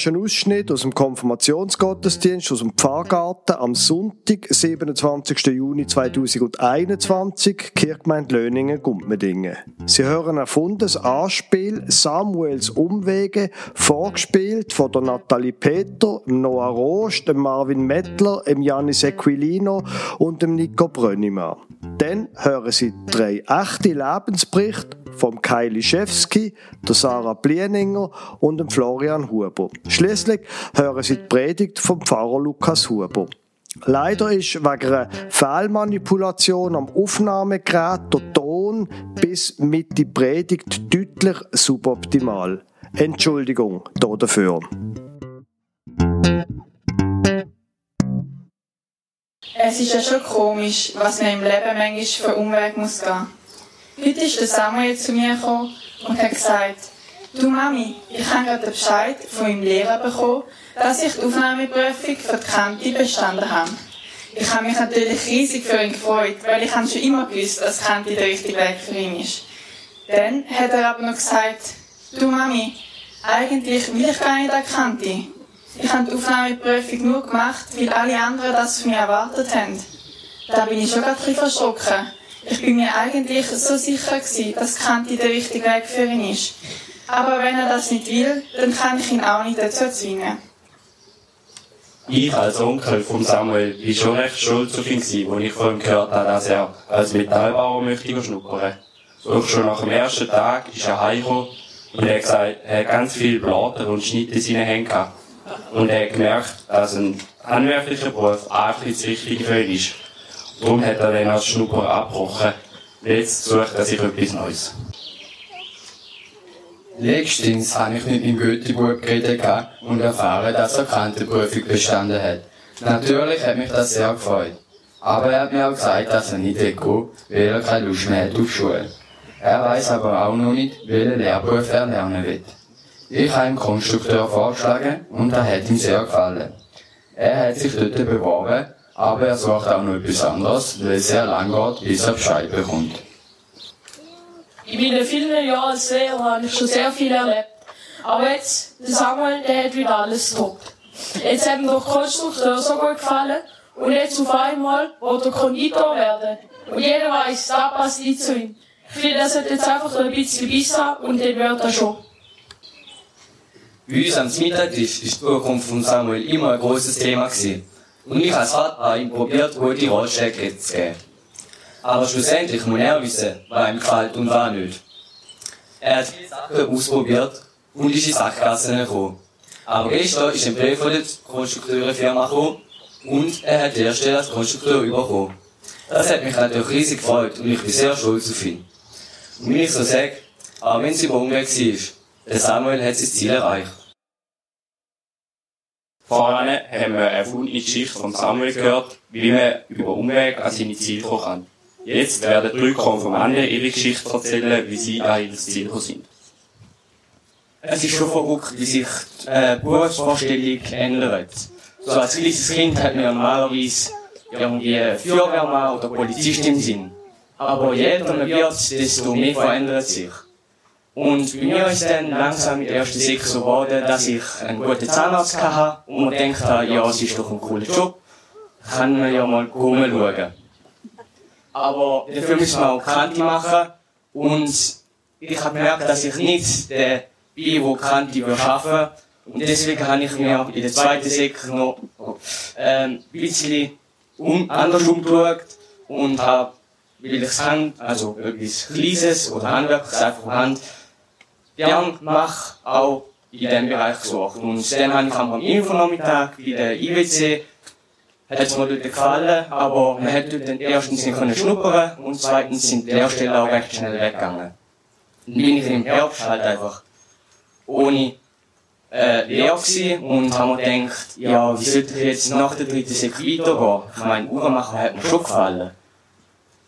hörst einen Ausschnitt aus dem Konfirmationsgottesdienst aus dem Pfarrgarten am Sonntag, 27. Juni 2021, Kirchgemeinde Löningen, Gumpmedingen. Sie hören ein erfundenes Anspiel Samuels Umwege, vorgespielt von der Nathalie Peter, Noah Rost, dem Marvin Mettler, dem Janis Equilino und dem Nico Brönnimann. Dann hören Sie drei echte Lebensberichte vom Kai Liszewski, der Sarah Blieninger und dem Florian Huber. Schließlich hören Sie die Predigt vom Pfarrer Lukas Huber. Leider ist wegen einer Fehlmanipulation am Aufnahmegerät der Ton bis mit die Predigt deutlich suboptimal. Entschuldigung dafür. Es ist ja schon komisch, was man im Leben manchmal für Umweg muss gehen. Heute ist der Samuel zu mir gekommen und hat gesagt, du Mami, ich habe gerade Bescheid von meinem Lehrer bekommen, dass ich die Aufnahmeprüfung für die Kante bestanden habe. Ich habe mich natürlich riesig für ihn gefreut, weil ich schon immer gewusst, dass Kante der richtige Weg für ihn ist. Dann hat er aber noch gesagt, du Mami, eigentlich will ich gar nicht an Kante. Ich habe die Aufnahmeprüfung nur gemacht, weil alle anderen das von mir erwartet haben. Da bin ich schon ein bisschen verschrocken. Ich bin mir eigentlich so sicher gewesen, dass Kanti der richtige Weg für ihn ist. Aber wenn er das nicht will, dann kann ich ihn auch nicht dazu zwingen. Ich als Onkel von Samuel war schon recht stolz auf ihn, als ich von ihm gehört habe, dass er als Metallbauer möchte schnuppern. Doch schon nach dem ersten Tag ist er heimgekommen und er hat gesagt, er hat ganz viel Blatter und Schnitte in seinen Händen gehabt. Und er hat gemerkt, dass ein handwerklicher Beruf nicht das Richtige für ihn ist. Darum hat er dann als Schnupper abgebrochen. Jetzt sucht er sich etwas Neues. Letztens habe ich mit meinem Goethe-Bub geredet und erfahren, dass er Kantenprüfung bestanden hat. Natürlich hat mich das sehr gefreut. Aber er hat mir auch gesagt, dass er nicht gehen weil er keine Lust mehr hat auf Schule. Er weiß aber auch noch nicht, welchen Lehrberuf er lernen will. Ich habe ihm Konstrukteur vorgeschlagen und er hat ihm sehr gefallen. Er hat sich dort beworben aber er sucht auch noch etwas anderes, weil es sehr lang geht, bis er Bescheid bekommt. In meinen vielen Jahren als Lehrer habe ich schon sehr viel erlebt. Aber jetzt, der Samuel, der hat wieder alles getoppt. Jetzt hat ihm der Konstrukteur so gut gefallen und jetzt auf einmal will er Konditor werden. Und jeder weiß, da passt nicht zu ihm. Ich finde, er sollte jetzt einfach ein bisschen Biss haben und dann wird er schon. Bei uns am Mittagtisch ist die Zukunft von Samuel immer ein grosses Thema gewesen. Und ich als Vater ihm probiert, gute Ratschläge zu geben. Aber schlussendlich muss er wissen, was ihm gefällt und was nicht. Er hat viele Sachen ausprobiert und ist in Sackgassen gekommen. Aber gestern ist ein Brief von der Konstrukteurenfirma gekommen und er hat die erste als Konstrukteur bekommen. Das hat mich natürlich riesig gefreut und ich bin sehr stolz auf ihn. Und wie ich so sage, auch wenn es über Umweg war, der Samuel hat sein Ziel erreicht. Vorher haben wir eine erfundene Geschichte von Samuel gehört, wie man über Umweg an seine Ziele kommen kann. Jetzt werden drei Konformanten ihre Geschichte erzählen, wie sie an ihr Ziel gekommen sind. Es ist schon verrückt, wie sich die äh, Berufsvorstellung ändert. So als kleines Kind hat man normalerweise irgendwie Feuerwehrmann oder Polizist im Sinn. Aber je älter man wird, desto mehr verändert sich. Und bei mir ist dann langsam der erste Sieg so geworden, dass ich einen guten Zahnarzt hatte und mir gedacht habe, ja, es ist doch ein cooler Job, kann man ja mal rumschauen. Aber dafür müssen wir auch Kante machen und ich habe gemerkt, dass ich nicht der bin, der Kante arbeiten. Und deswegen habe ich mir in der zweiten Sek noch ähm, ein bisschen um, anders umgeschaut und habe, weil ich es kann, also etwas Kleines oder Handwerkliches einfach von Hand, gern mache, auch in diesem Bereich gesucht. Und dann habe ich am Infonachmittag bei der IWC, hat es mir dort gefallen, aber man hat dort erstens nicht können schnuppern und zweitens sind die Lehrstellen auch recht schnell weggegangen. Dann bin ich im Herbst halt einfach ohne äh, Lehre gewesen und habe mir gedacht, ja, wie sollte ich jetzt nach der dritten Sek weitergehen? Ich meine, Uhrenmacher hat mir schon gefallen.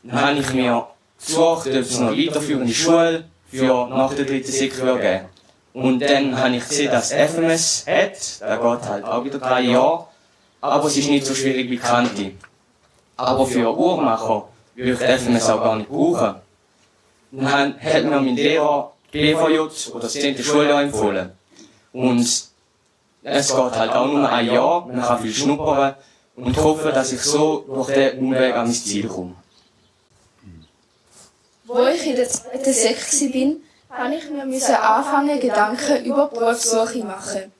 Dann habe ich mir gesucht, ob es noch weiterführende Schule für nach der dritten Sektion geben. Und dann habe ich gesehen, dass FMS hat, der geht halt auch wieder drei Jahre, aber es ist nicht so schwierig wie Kanti. Aber für Uhrmacher würde ich FMS auch gar nicht brauchen. Dann hat mir mein Lehrer BVJ oder das 10. Schuljahr empfohlen. Und es geht halt auch nur ein Jahr, man kann viel schnuppern und hoffe, dass ich so durch den Umweg an mein Ziel komme. Wo ich in der zweiten Sek bin, habe ich mir müssen anfangen, Gedanken über die Berufssuche machen.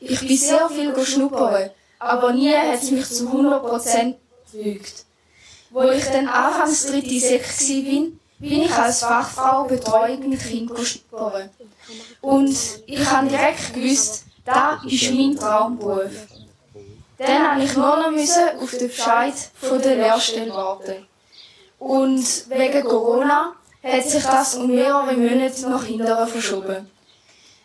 Ich bin sehr viel schnuppern, aber nie hat es mich zu 100% gefügt. Wo ich dann anfangs dritte Sek bin, bin ich als Fachfrau Betreuung mit Kindern schnuppern. Und ich habe direkt gewusst, das ist mein Traumberuf. Dann musste ich nur noch auf den Bescheid von der Lehrstelle warten. Und wegen Corona hat sich das um mehrere Monate nach hinten verschoben.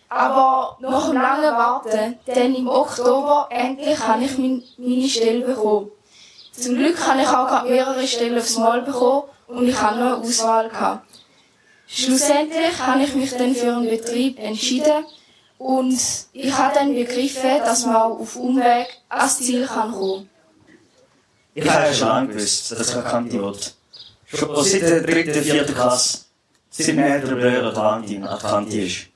Aber nach einem langen Warten, dann im Oktober, endlich habe ich meine Stelle bekommen. Zum Glück habe ich auch mehrere Stellen aufs Mal bekommen und ich habe noch eine Auswahl gehabt. Schlussendlich habe ich mich dann für einen Betrieb entschieden und ich habe dann begriffen, dass man auch auf Umweg ans Ziel kann kommen Ich habe schon lange gewusst, dass ich Kante will. Schon seit der dritten, vierten Klasse sind mir ältere Brüder Valentin an Kante ist.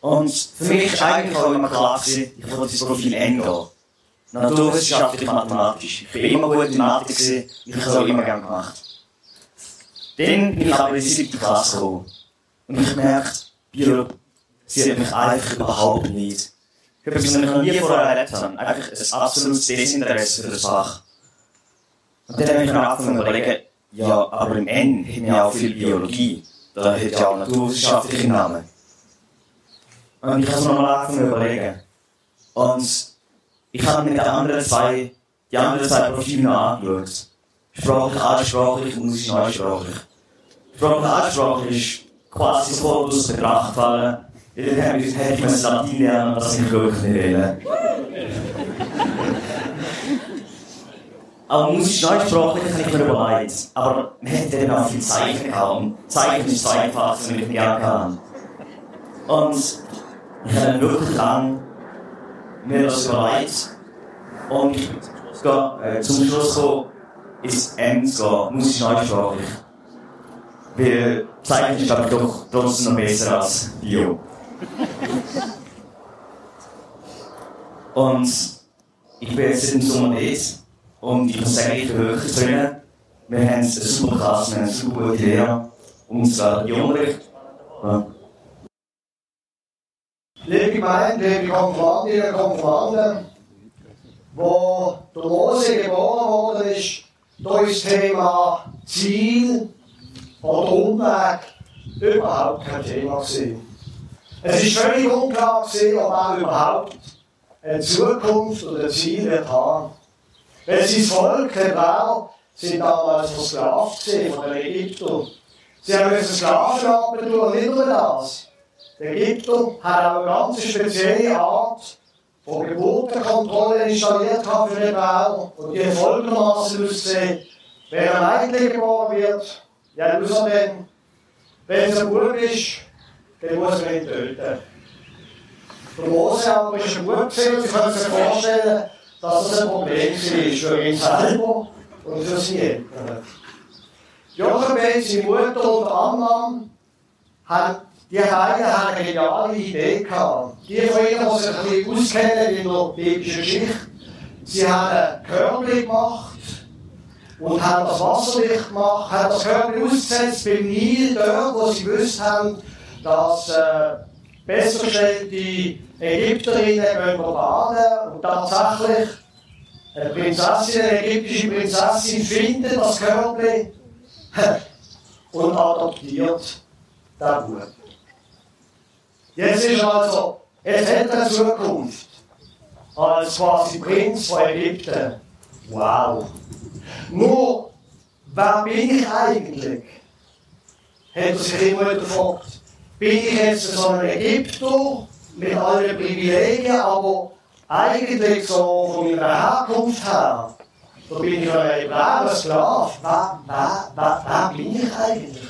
Und für mich war eigentlich auch immer klar, gewesen, ich wollte das Profil gehen. Naturwissenschaftlich, mathematisch. Ich war immer gut in Mathe, gewesen, ich habe es auch immer gerne gemacht. Dann bin ich aber in die siebte Klasse gekommen. Und ich merkte, Biologie interessiert mich einfach überhaupt nicht. Ich habe ich noch nie vorher erlebt habe. Einfach ein absolutes Desinteresse für das Fach. Und dann habe ich mir angefangen zu überlegen, ja, aber im N hätten wir auch viel Biologie. Da hätte ja auch naturwissenschaftliche Namen. Und ich habe es mir mal angefangen zu überlegen. Und ich habe mir die anderen zwei, die anderen zwei Profile noch angeschaut. Sprachlich, altsprachlich und musisch neusprachlich. Sprachlich, altsprachlich ist quasi sofort aus Betracht gefallen. Dann hätte ich das Latein lernen, das ich wirklich nicht will. Aber musisch neusprachlich habe ich mir überlegt. Aber man hätte dann auch viel Zeichen. Und Zeichen ist so einfach, was ich gerne kann. Und ich habe dann wirklich lang mir das überlegt. Und äh, zum Schluss gekommen, ins M zu gehen, musisch neusprachlich. Weil Zeichen ist, glaube ich, doch trotzdem noch besser als Bio. Und ich bin jetzt im Sommer dort und ich muss sagen, ich wirklich zufrieden. Wir haben eine super Klasse, wir haben eine super gute Lehrer und zwar Unterricht. Ja. Liebe Gemeinde, liebe Konfirmandinnen und Konfirmanden, wo der Mose geboren worden ist, da ist das Thema Ziel oder Umweg überhaupt kein Thema gewesen. Es ist völlig unklar gewesen, ob er überhaupt eine Zukunft oder ein Ziel wird haben. Weil sein Volk, Hebräer, sind damals versklavt von den Ägyptern. Sie haben müssen Sklavenarbeit tun, nicht nur das. Die Ägypter haben auch eine ganz spezielle Art von Geburtenkontrolle installiert für die Hebräer. Und die folgendermaßen aussehen, wenn ein Mädchen geboren wird, außerdem, wenn es ein Bub ist, den muss man ihn töten. Der Mose aber ist ein Bub gewesen, Sie können sich vorstellen, dass das ein Problem war für ihn selber und für seine Eltern. Jochebed, seine Mutter und Ammann, haben, die beiden haben eine geniale Idee gehabt. Die von ihnen, die sich ein bisschen auskennen in der biblischen Geschichte, sie haben ein Körbchen gemacht und haben das wasserdicht gemacht, haben das Körbchen ausgesetzt beim Nil, dort, wo sie gewusst haben, dass äh, bessergestellte Ägypterinnen gehen baden und tatsächlich eine Prinzessin, eine ägyptische Prinzessin findet das Körbchen und adoptiert den Bub. Jetzt ist also, jetzt hat er eine Zukunft als quasi Prinz von Ägypten. Wow. Nur, wer bin ich eigentlich? Hat er sich immer gefragt. Bin ich jetzt so ein Ägypter mit allen Privilegien, aber eigentlich so von meiner Herkunft her, da bin ich ein Hebräer, Sklave. Wer, wer, wer, wer bin ich eigentlich?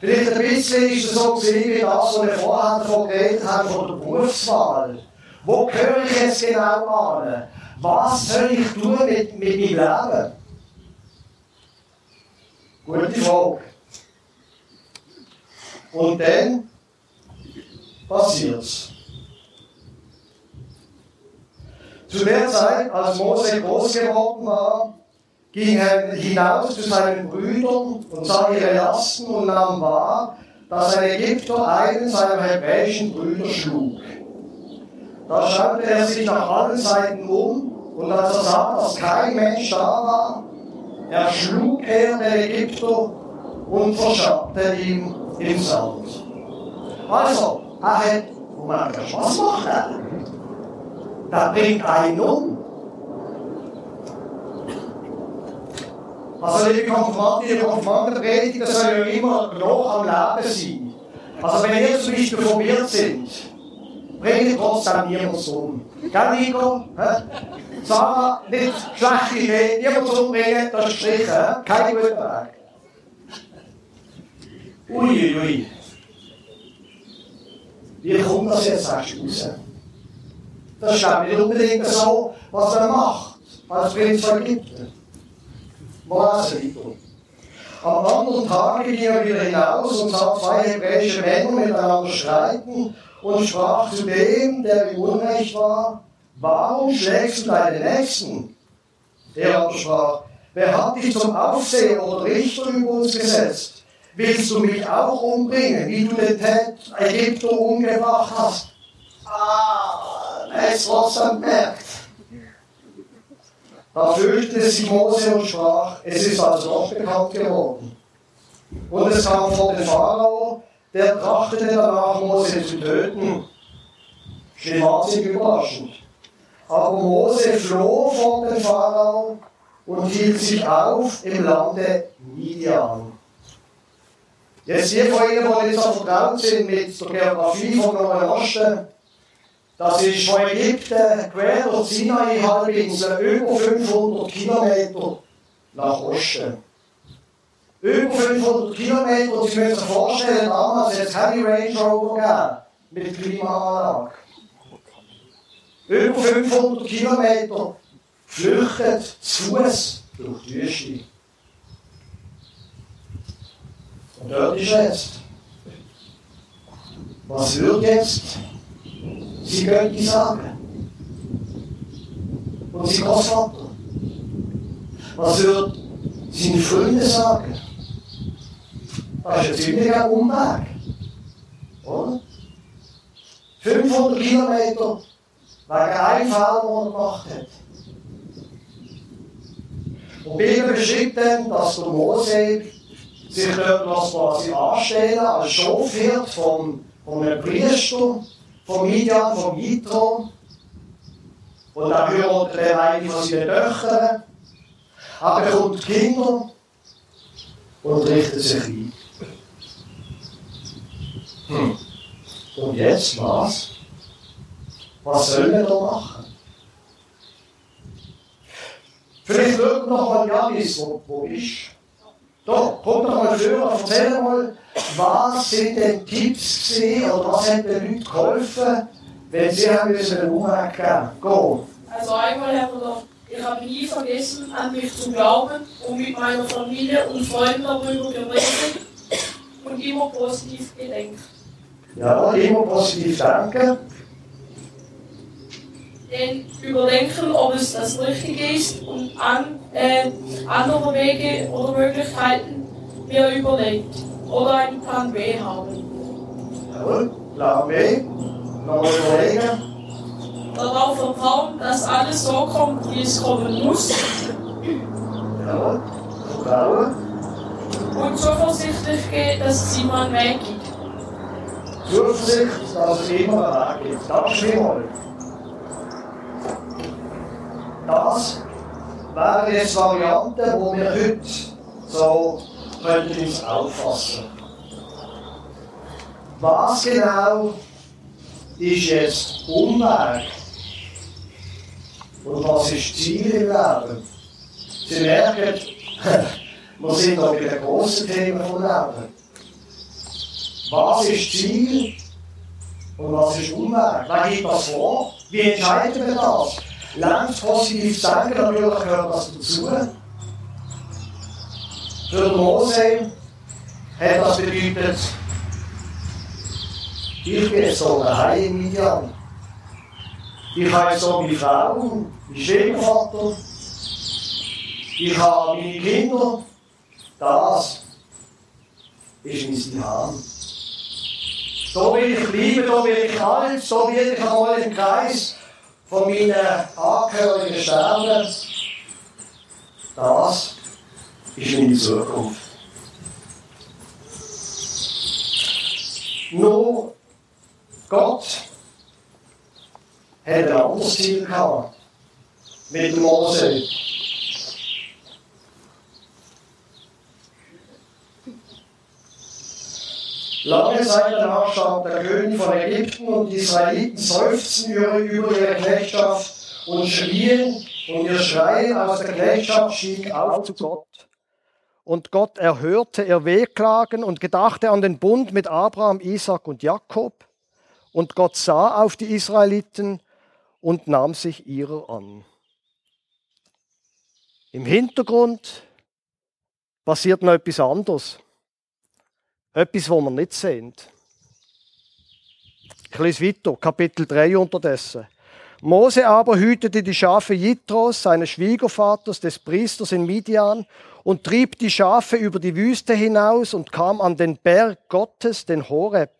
Vielleicht ein bisschen ist es so gewesen, wie das, was wir vorher davon geredet haben, von der Berufswahl. Wo gehöre ich jetzt genau an? Was soll ich tun mit, mit meinem Leben? Gute Frage. Und dann passiert's. Zu der Zeit, als Mose groß geworden war, ging er hinaus zu seinen Brüdern und sah ihre Lasten und nahm wahr, dass ein Ägypter einen seiner hebräischen Brüder schlug. Da schaute er sich nach allen Seiten um und als er sah, dass kein Mensch da war, erschlug er den Ägypter und verschaffte ihn im Sand. Also, er hat, und hat was macht er? Der bringt einen um. Also, liebe Konfirmanten, liebe Konfirmandenprediger, soll ja immer noch am Leben sein. Also, wenn ihr zum Beispiel probiert sind, bringt trotzdem niemand um. Gell, Nico? Sarah, nicht schlechte Idee, niemand umbringen, das ist gestrichen. Kein guter Weg. Uiuiui. Ui. Ui. Wie kommt das jetzt raus? Das ist nicht unbedingt so, was er macht, als Prinz von Ägypten. Weiter. Am anderen Tage ging er wieder hinaus und sah zwei hebräische Männer miteinander streiten und sprach zu dem, der im Unrecht war, warum schlägst du deinen Nächsten? Er aber sprach, wer hat dich zum Aufseher oder Richter über uns gesetzt? Willst du mich auch umbringen, wie du den Ägypter umgebracht hast? Ah, es trotzdem merkt. Da fürchtete sich Mose und sprach, es ist also doch bekannt geworden. Und es kam vor den Pharao, der trachtete danach, Mose zu töten. Schlimmazig überraschend. Aber Mose floh vor den Pharao und hielt sich auf im Lande Midian. Jetzt die von Ihnen, die nicht so vertraut sind mit der Geografie vom Neuen Osten, das ist von Ägypten quer durch die Sinai-Halbinsel über 500 Kilometer nach Osten. Über 500 Kilometer, Sie müssen sich vorstellen, damals hat es keine Range Rover gegeben mit Klimaanlage. Über 500 Kilometer flüchtet zu Fuß durch die Wüste. Und dort ist er jetzt. Was wird jetzt sie Götti sagen? Und sie Großvater? Was wird seine Freunde sagen? Das ist ein ziemlicher Umweg. Oder? 500 Kilometer wegen einem Fehler, den er gemacht hat. Und die Bibel beschreibt dann, dass der Mose sich dort was quasi anstellen als Schafhirt vom, vom Priester, vom Midian, vom Jitro. Und dann heiratet er eine von seinen Töchtern, er bekommt Kinder und richtet sich ein. Hm. Und jetzt was? Was sollen wir da machen? Vielleicht schauen wir noch mal Janis, wo, wo ist doch, kommt doch mal vor und erzähl mal, was sind denn Tipps gewesen, oder was haben den Leuten geholfen, wenn sie haben müssen einen Umweg geben Go. Also einmal haben wir doch, ich habe nie vergessen, an mich zu glauben und mit meiner Familie und Freunden darüber geredet und immer positiv gedenkt. Ja, immer positiv denken. Denn überdenken, ob es das Richtige ist und an, äh, andere Wege oder Möglichkeiten mir überlegt oder einen Plan B haben. Jawohl, Plan B. Nochmal überlegen. Darauf vertrauen, dass alles so kommt, wie es kommen muss. Jawohl, vertrauen. Und zuversichtlich geht, dass es immer einen Weg gibt. Zuversicht, dass es immer einen Weg gibt. Das mal. Das wären jetzt Varianten, die wir heute so könnten uns auffassen. Was genau ist jetzt Umweg? Und was ist Ziel im Leben? Sie merken, wir sind da bei den grossen Themen vom Leben. Was ist Ziel und was ist Umweg? Wer gibt das vor? Wie entscheiden wir das? Längs positiv denken, natürlich gehört das dazu. Für Mose hat das bedeutet, ich bin so daheim in Midian. Ich habe auch meine Frau, meinen Schwiegervater. Ich habe meine Kinder. Das ist mein Heim. Da will ich bleiben, da will ich alt, da will ich einmal im Kreis von meinen Angehörigen sterben. Das ist meine Zukunft. Nur Gott hat ein anderes Ziel gehabt. Mit Mose. Lange Zeit danach starb der König von Ägypten und die Israeliten seufzten über ihre Knechtschaft und schrien und ihr Schrei aus der Knechtschaft stieg auf zu Gott. Und Gott erhörte ihr Wehklagen und gedachte an den Bund mit Abraham, Isaac und Jakob. Und Gott sah auf die Israeliten und nahm sich ihrer an. Im Hintergrund passiert noch etwas anderes. Etwas, was wir nicht sehen. Ich lese weiter, Kapitel 3 unterdessen. Mose aber hütete die Schafe Jitros, seines Schwiegervaters, des Priesters in Midian, und trieb die Schafe über die Wüste hinaus und kam an den Berg Gottes, den Horeb.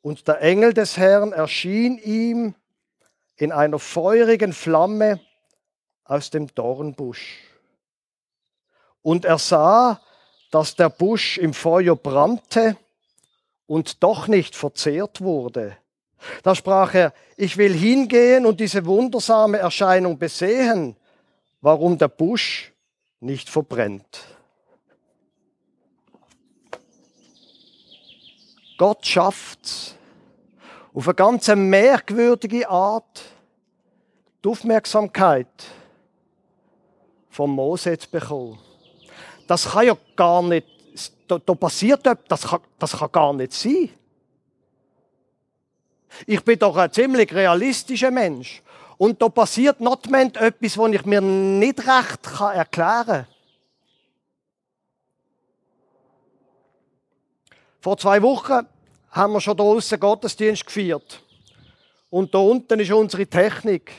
Und der Engel des Herrn erschien ihm in einer feurigen Flamme aus dem Dornbusch. Und er sah, dass der Busch im Feuer brannte und doch nicht verzehrt wurde. Da sprach er, ich will hingehen und diese wundersame Erscheinung besehen, warum der Busch nicht verbrennt. Gott schafft auf eine ganz merkwürdige Art die Aufmerksamkeit von Mose zu bekommen das kann ja gar nicht, da, da passiert etwas, das kann, das kann gar nicht sein. Ich bin doch ein ziemlich realistischer Mensch. Und da passiert notwendig etwas, was ich mir nicht recht kann erklären kann. Vor zwei Wochen haben wir schon draußen Gottesdienst gefeiert. Und da unten ist unsere Technik.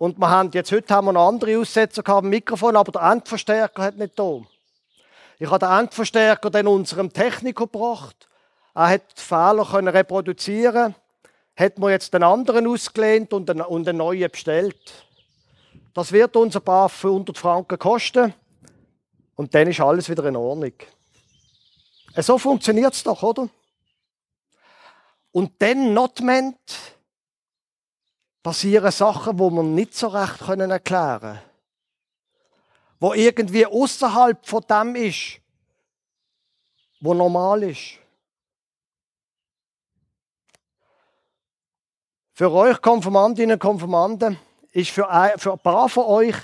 Und wir haben jetzt, heute haben wir noch andere Aussetzer gehabt, Mikrofon, aber der Endverstärker hat nicht da. Ich habe den Endverstärker dann unserem Techniker gebracht. Er hat Fehler können reproduzieren. Hat mir jetzt den anderen ausgelehnt und einen, und einen neuen bestellt. Das wird uns ein paar 100 Franken kosten. Und dann ist alles wieder in Ordnung. So funktioniert es doch, oder? Und dann notment passieren Sachen, wo man nicht so recht können erklären Wo irgendwie außerhalb von dem ist, wo normal ist. Für euch Konformantinnen und Konformanten ist für ein, für ein paar von euch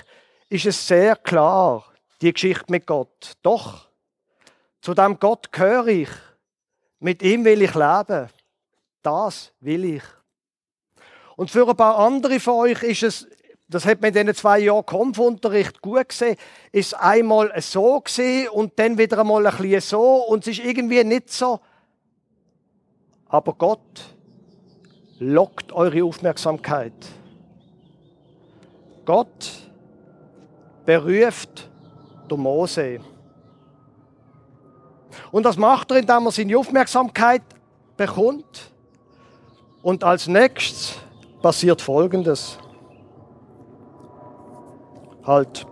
ist es sehr klar, die Geschichte mit Gott. Doch, zu dem Gott gehöre ich. Mit ihm will ich leben. Das will ich. Und für ein paar andere von euch ist es, das hat man in diesen zwei Jahren Kampfunterricht gut gesehen, ist einmal so gesehen und dann wieder einmal ein bisschen so und es ist irgendwie nicht so. Aber Gott lockt eure Aufmerksamkeit. Gott beruft der Mose. Und das macht er, indem er seine Aufmerksamkeit bekommt. Und als nächstes passiert Folgendes. Halt,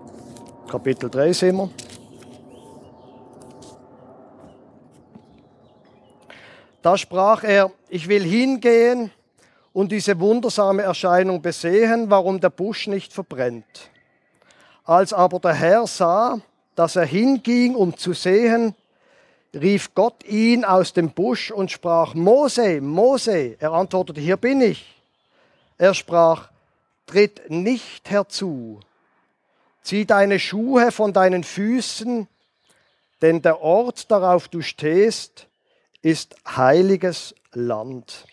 Kapitel 3 sehen wir. Da sprach er, ich will hingehen und diese wundersame Erscheinung besehen, warum der Busch nicht verbrennt. Als aber der Herr sah, dass er hinging, um zu sehen, rief Gott ihn aus dem Busch und sprach, Mose, Mose. Er antwortete, hier bin ich. Er sprach, tritt nicht herzu, zieh deine Schuhe von deinen Füßen, denn der Ort, darauf du stehst, ist heiliges Land.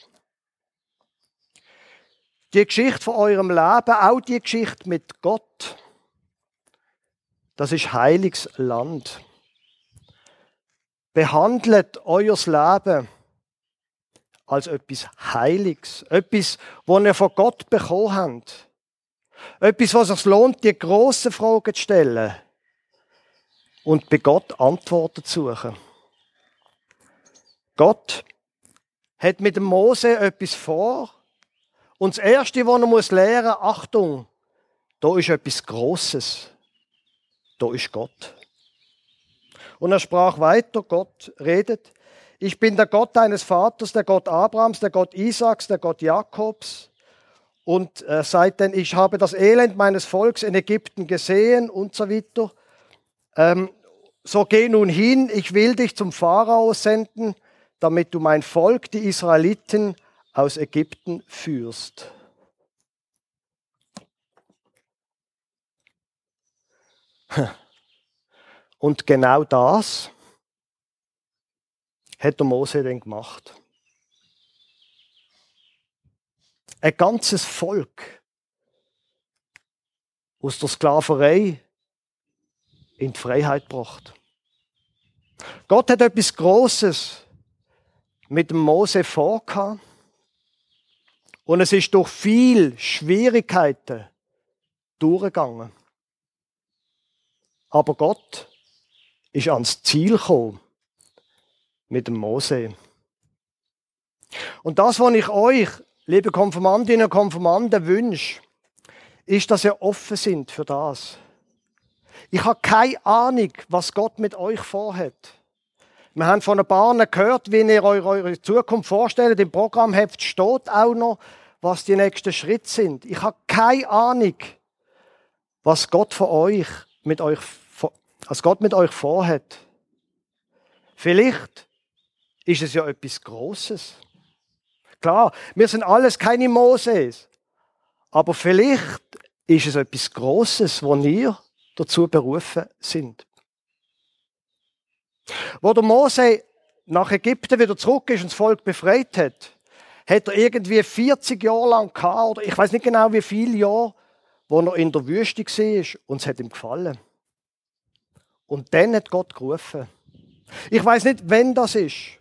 Die Geschichte von eurem Leben, auch die Geschichte mit Gott, das ist heiliges Land. Behandelt euer Leben als etwas Heiliges. Etwas, was ihr von Gott bekommen habt. Etwas, was es lohnt, die grossen Fragen zu stellen. Und bei Gott Antworten zu suchen. Gott hat mit dem Mose etwas vor. Und das Erste, was er muss lernen, Achtung, da ist etwas Großes. Da ist Gott. Und er sprach weiter, Gott redet, ich bin der Gott deines Vaters, der Gott Abrahams, der Gott Isaaks, der Gott Jakobs. Und äh, seitdem, ich habe das Elend meines Volks in Ägypten gesehen und so weiter. Ähm, so geh nun hin, ich will dich zum Pharao senden, damit du mein Volk, die Israeliten, aus Ägypten führst. Und genau das hat Mose dann gemacht. Ein ganzes Volk aus der Sklaverei in die Freiheit gebracht. Gott hat etwas Großes mit dem Mose vorgehabt. Und es ist durch viel Schwierigkeiten durchgegangen. Aber Gott ist ans Ziel gekommen mit dem Mose. Und das, was ich euch, liebe Konfirmandinnen und Konfirmanden, wünsche, ist, dass ihr offen sind für das. Ich habe keine Ahnung, was Gott mit euch vorhat. Wir haben von ein paar gehört, wie ihr euch eure Zukunft vorstellt. Im Programmheft steht auch noch, was die nächsten Schritte sind. Ich habe keine Ahnung, was Gott von euch mit euch, was Gott mit euch vorhat. Vielleicht ist es ja etwas Großes. Klar, wir sind alles keine Moses. Aber vielleicht ist es etwas Großes, wo ihr dazu berufen sind. Wo der Mose nach Ägypten wieder zurück ist und das Volk befreit hat, hat er irgendwie 40 Jahre lang gehabt, oder ich weiß nicht genau wie viele Jahre, wo er in der Wüste war und es hat ihm gefallen. Und dann hat Gott gerufen. Ich weiß nicht, wenn das ist,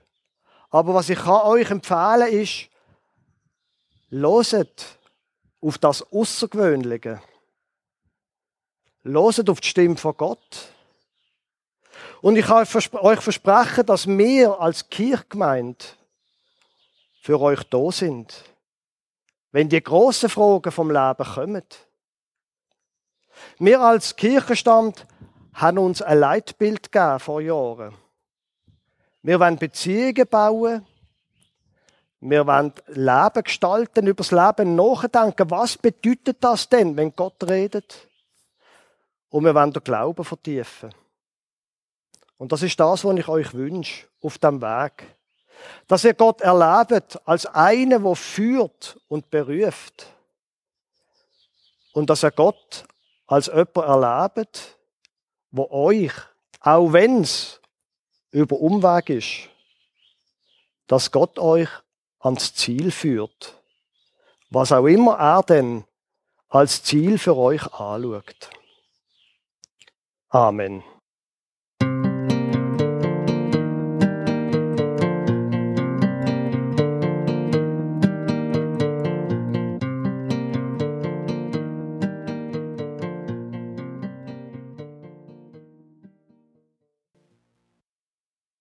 aber was ich euch empfehlen ist, loset auf das Außergewöhnliche. Loset auf die Stimme von Gott. Und ich kann euch versprechen, dass wir als Kirchgemeinde für euch da sind. Wenn die grossen Fragen vom Leben kommen. Wir als Kirchenstand haben uns ein Leitbild gegeben vor Jahren. Wir wollen Beziehungen bauen. Wir wollen Leben gestalten, über das Leben nachdenken. Was bedeutet das denn, wenn Gott redet? Und wir wollen den Glauben vertiefen. Und das ist das, was ich euch wünsche auf dem Weg. Dass ihr Gott erlebt als einen, der führt und beruft. Und dass ihr Gott als jemand erlebt, wo euch, auch wenn es über Umweg ist, dass Gott euch ans Ziel führt. Was auch immer er denn als Ziel für euch anschaut. Amen.